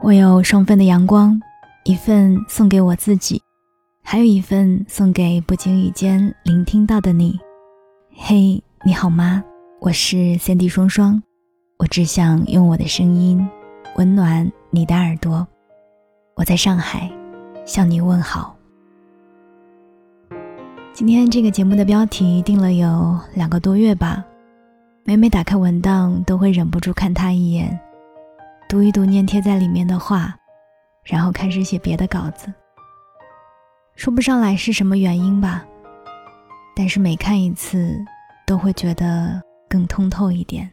我有双份的阳光，一份送给我自己，还有一份送给不经意间聆听到的你。嘿，你好吗？我是三 D 双双，我只想用我的声音温暖你的耳朵。我在上海向你问好。今天这个节目的标题定了有两个多月吧，每每打开文档都会忍不住看他一眼。读一读粘贴在里面的话，然后开始写别的稿子。说不上来是什么原因吧，但是每看一次，都会觉得更通透一点。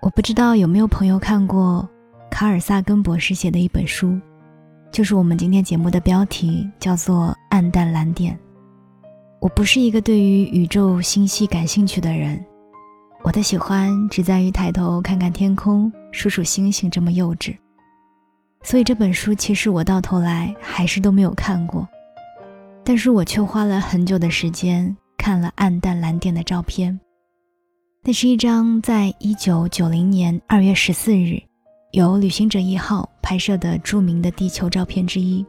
我不知道有没有朋友看过卡尔萨根博士写的一本书，就是我们今天节目的标题，叫做《暗淡蓝点》。我不是一个对于宇宙星系感兴趣的人。我的喜欢只在于抬头看看天空，数数星星，这么幼稚。所以这本书其实我到头来还是都没有看过，但是我却花了很久的时间看了暗淡蓝点的照片。那是一张在一九九零年二月十四日，由旅行者一号拍摄的著名的地球照片之一。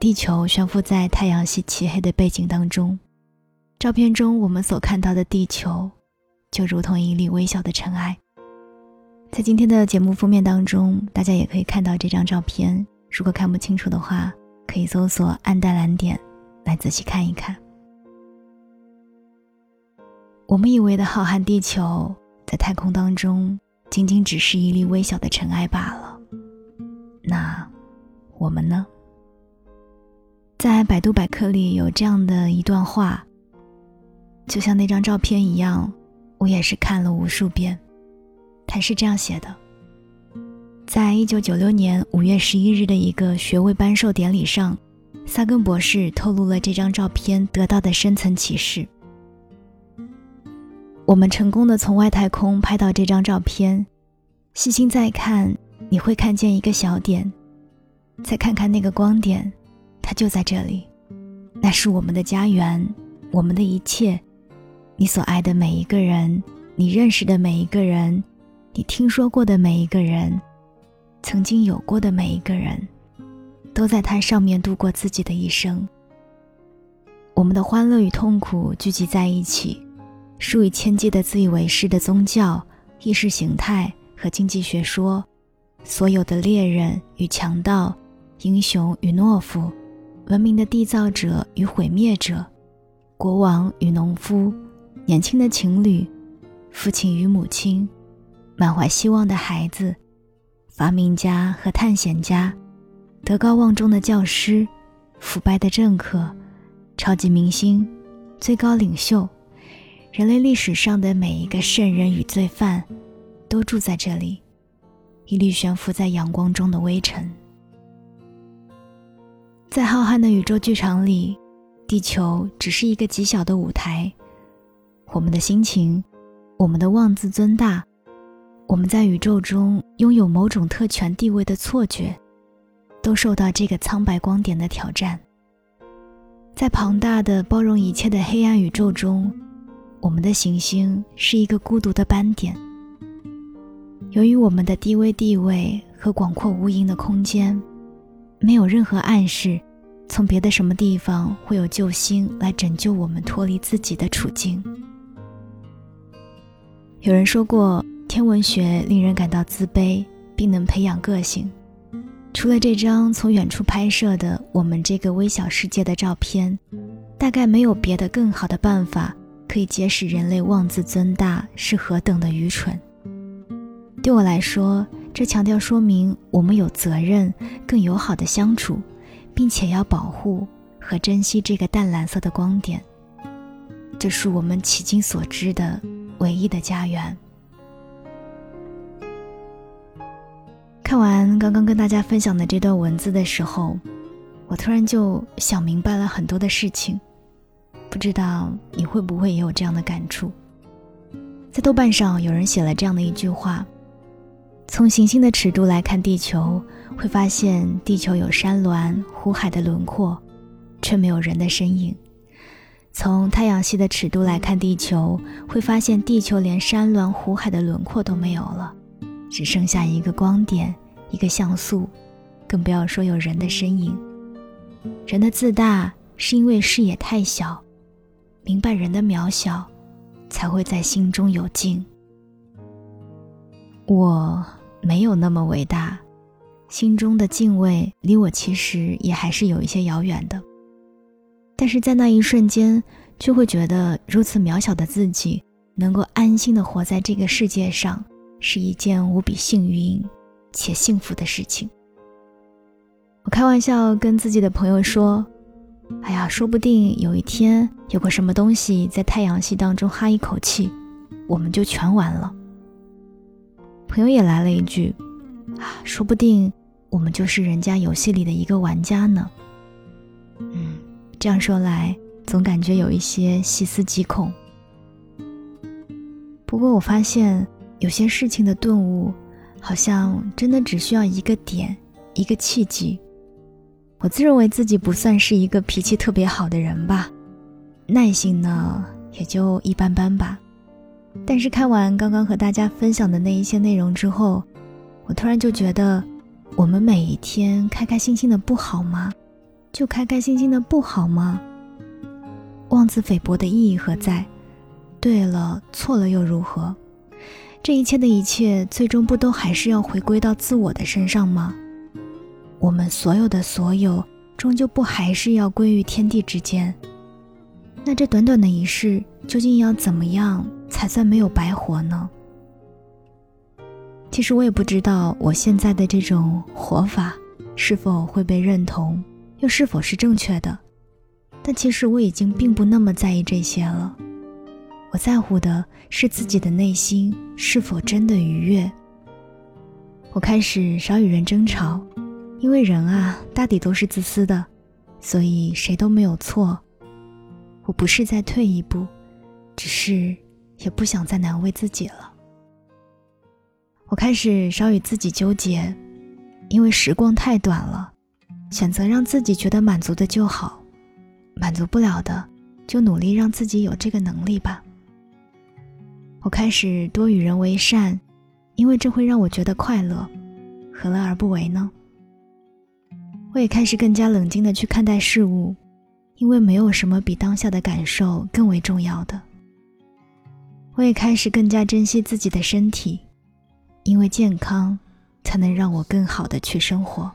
地球悬浮在太阳系漆黑的背景当中，照片中我们所看到的地球。就如同一粒微小的尘埃，在今天的节目封面当中，大家也可以看到这张照片。如果看不清楚的话，可以搜索“暗淡蓝点”来仔细看一看。我们以为的浩瀚地球，在太空当中仅仅只是一粒微小的尘埃罢了。那我们呢？在百度百科里有这样的一段话，就像那张照片一样。我也是看了无数遍，他是这样写的：在一九九六年五月十一日的一个学位颁授典礼上，萨根博士透露了这张照片得到的深层启示。我们成功的从外太空拍到这张照片，细心再看，你会看见一个小点，再看看那个光点，它就在这里，那是我们的家园，我们的一切。你所爱的每一个人，你认识的每一个人，你听说过的每一个人，曾经有过的每一个人，都在它上面度过自己的一生。我们的欢乐与痛苦聚集在一起，数以千计的自以为是的宗教、意识形态和经济学说，所有的猎人与强盗，英雄与懦夫，文明的缔造者与毁灭者，国王与农夫。年轻的情侣，父亲与母亲，满怀希望的孩子，发明家和探险家，德高望重的教师，腐败的政客，超级明星，最高领袖，人类历史上的每一个圣人与罪犯，都住在这里，一粒悬浮在阳光中的微尘。在浩瀚的宇宙剧场里，地球只是一个极小的舞台。我们的心情，我们的妄自尊大，我们在宇宙中拥有某种特权地位的错觉，都受到这个苍白光点的挑战。在庞大的包容一切的黑暗宇宙中，我们的行星是一个孤独的斑点。由于我们的低微地位和广阔无垠的空间，没有任何暗示，从别的什么地方会有救星来拯救我们脱离自己的处境。有人说过，天文学令人感到自卑，并能培养个性。除了这张从远处拍摄的我们这个微小世界的照片，大概没有别的更好的办法可以揭示人类妄自尊大是何等的愚蠢。对我来说，这强调说明我们有责任更友好的相处，并且要保护和珍惜这个淡蓝色的光点。这是我们迄今所知的。唯一的家园。看完刚刚跟大家分享的这段文字的时候，我突然就想明白了很多的事情。不知道你会不会也有这样的感触？在豆瓣上有人写了这样的一句话：从行星的尺度来看地球，会发现地球有山峦、湖海的轮廓，却没有人的身影。从太阳系的尺度来看，地球会发现地球连山峦、湖海的轮廓都没有了，只剩下一个光点，一个像素，更不要说有人的身影。人的自大是因为视野太小，明白人的渺小，才会在心中有静。我没有那么伟大，心中的敬畏离我其实也还是有一些遥远的。但是在那一瞬间，就会觉得如此渺小的自己能够安心的活在这个世界上，是一件无比幸运且幸福的事情。我开玩笑跟自己的朋友说：“哎呀，说不定有一天有个什么东西在太阳系当中哈一口气，我们就全完了。”朋友也来了一句：“啊，说不定我们就是人家游戏里的一个玩家呢。”嗯，这样说来，总感觉有一些细思极恐。不过我发现，有些事情的顿悟，好像真的只需要一个点，一个契机。我自认为自己不算是一个脾气特别好的人吧，耐心呢也就一般般吧。但是看完刚刚和大家分享的那一些内容之后，我突然就觉得，我们每一天开开心心的不好吗？就开开心心的不好吗？妄自菲薄的意义何在？对了，错了又如何？这一切的一切，最终不都还是要回归到自我的身上吗？我们所有的所有，终究不还是要归于天地之间？那这短短的一世，究竟要怎么样才算没有白活呢？其实我也不知道我现在的这种活法是否会被认同，又是否是正确的。但其实我已经并不那么在意这些了。我在乎的是自己的内心是否真的愉悦。我开始少与人争吵。因为人啊，大抵都是自私的，所以谁都没有错。我不是在退一步，只是也不想再难为自己了。我开始少与自己纠结，因为时光太短了，选择让自己觉得满足的就好，满足不了的，就努力让自己有这个能力吧。我开始多与人为善，因为这会让我觉得快乐，何乐而不为呢？我也开始更加冷静的去看待事物，因为没有什么比当下的感受更为重要的。我也开始更加珍惜自己的身体，因为健康才能让我更好的去生活。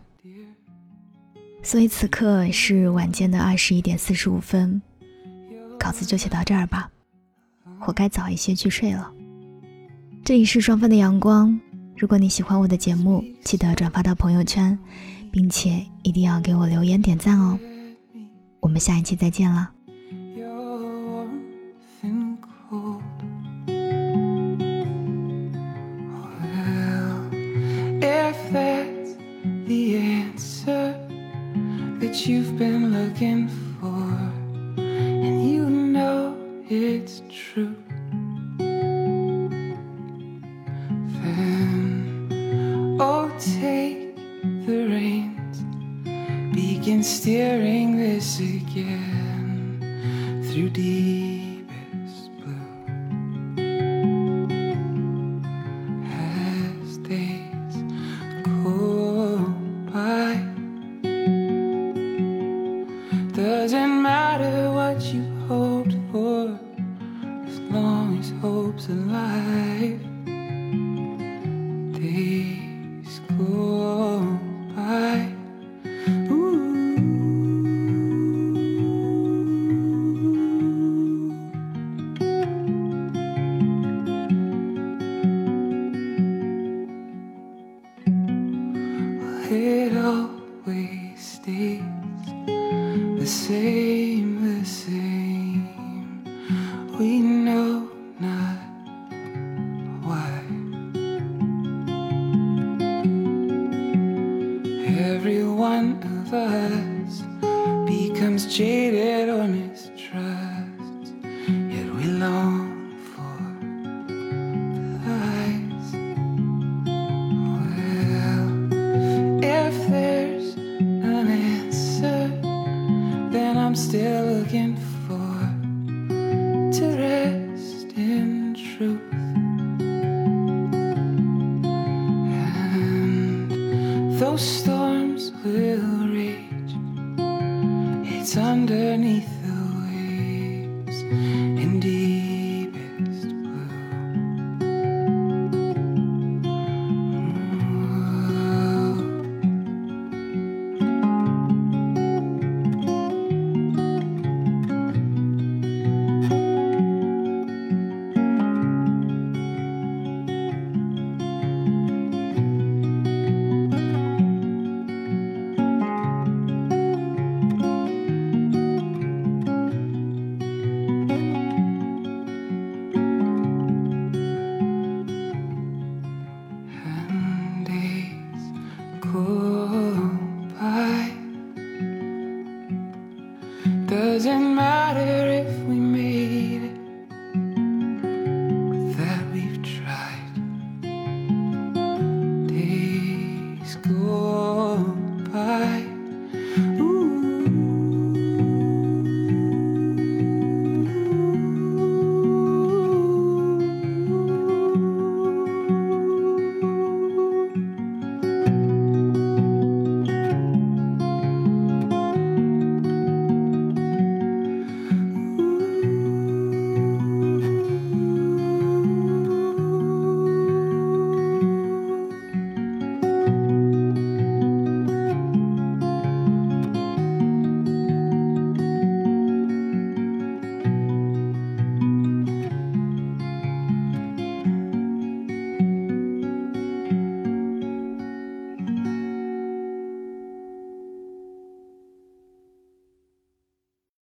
所以此刻是晚间的二十一点四十五分，稿子就写到这儿吧，我该早一些去睡了。这里是双份的阳光，如果你喜欢我的节目，记得转发到朋友圈。并且一定要给我留言点赞哦！我们下一期再见了。Begin steering this again through deepest blue as days go by. Doesn't matter what you hoped for as long as hope's alive. It always stays the same, the same. Those storms will rage. It's underneath Doesn't matter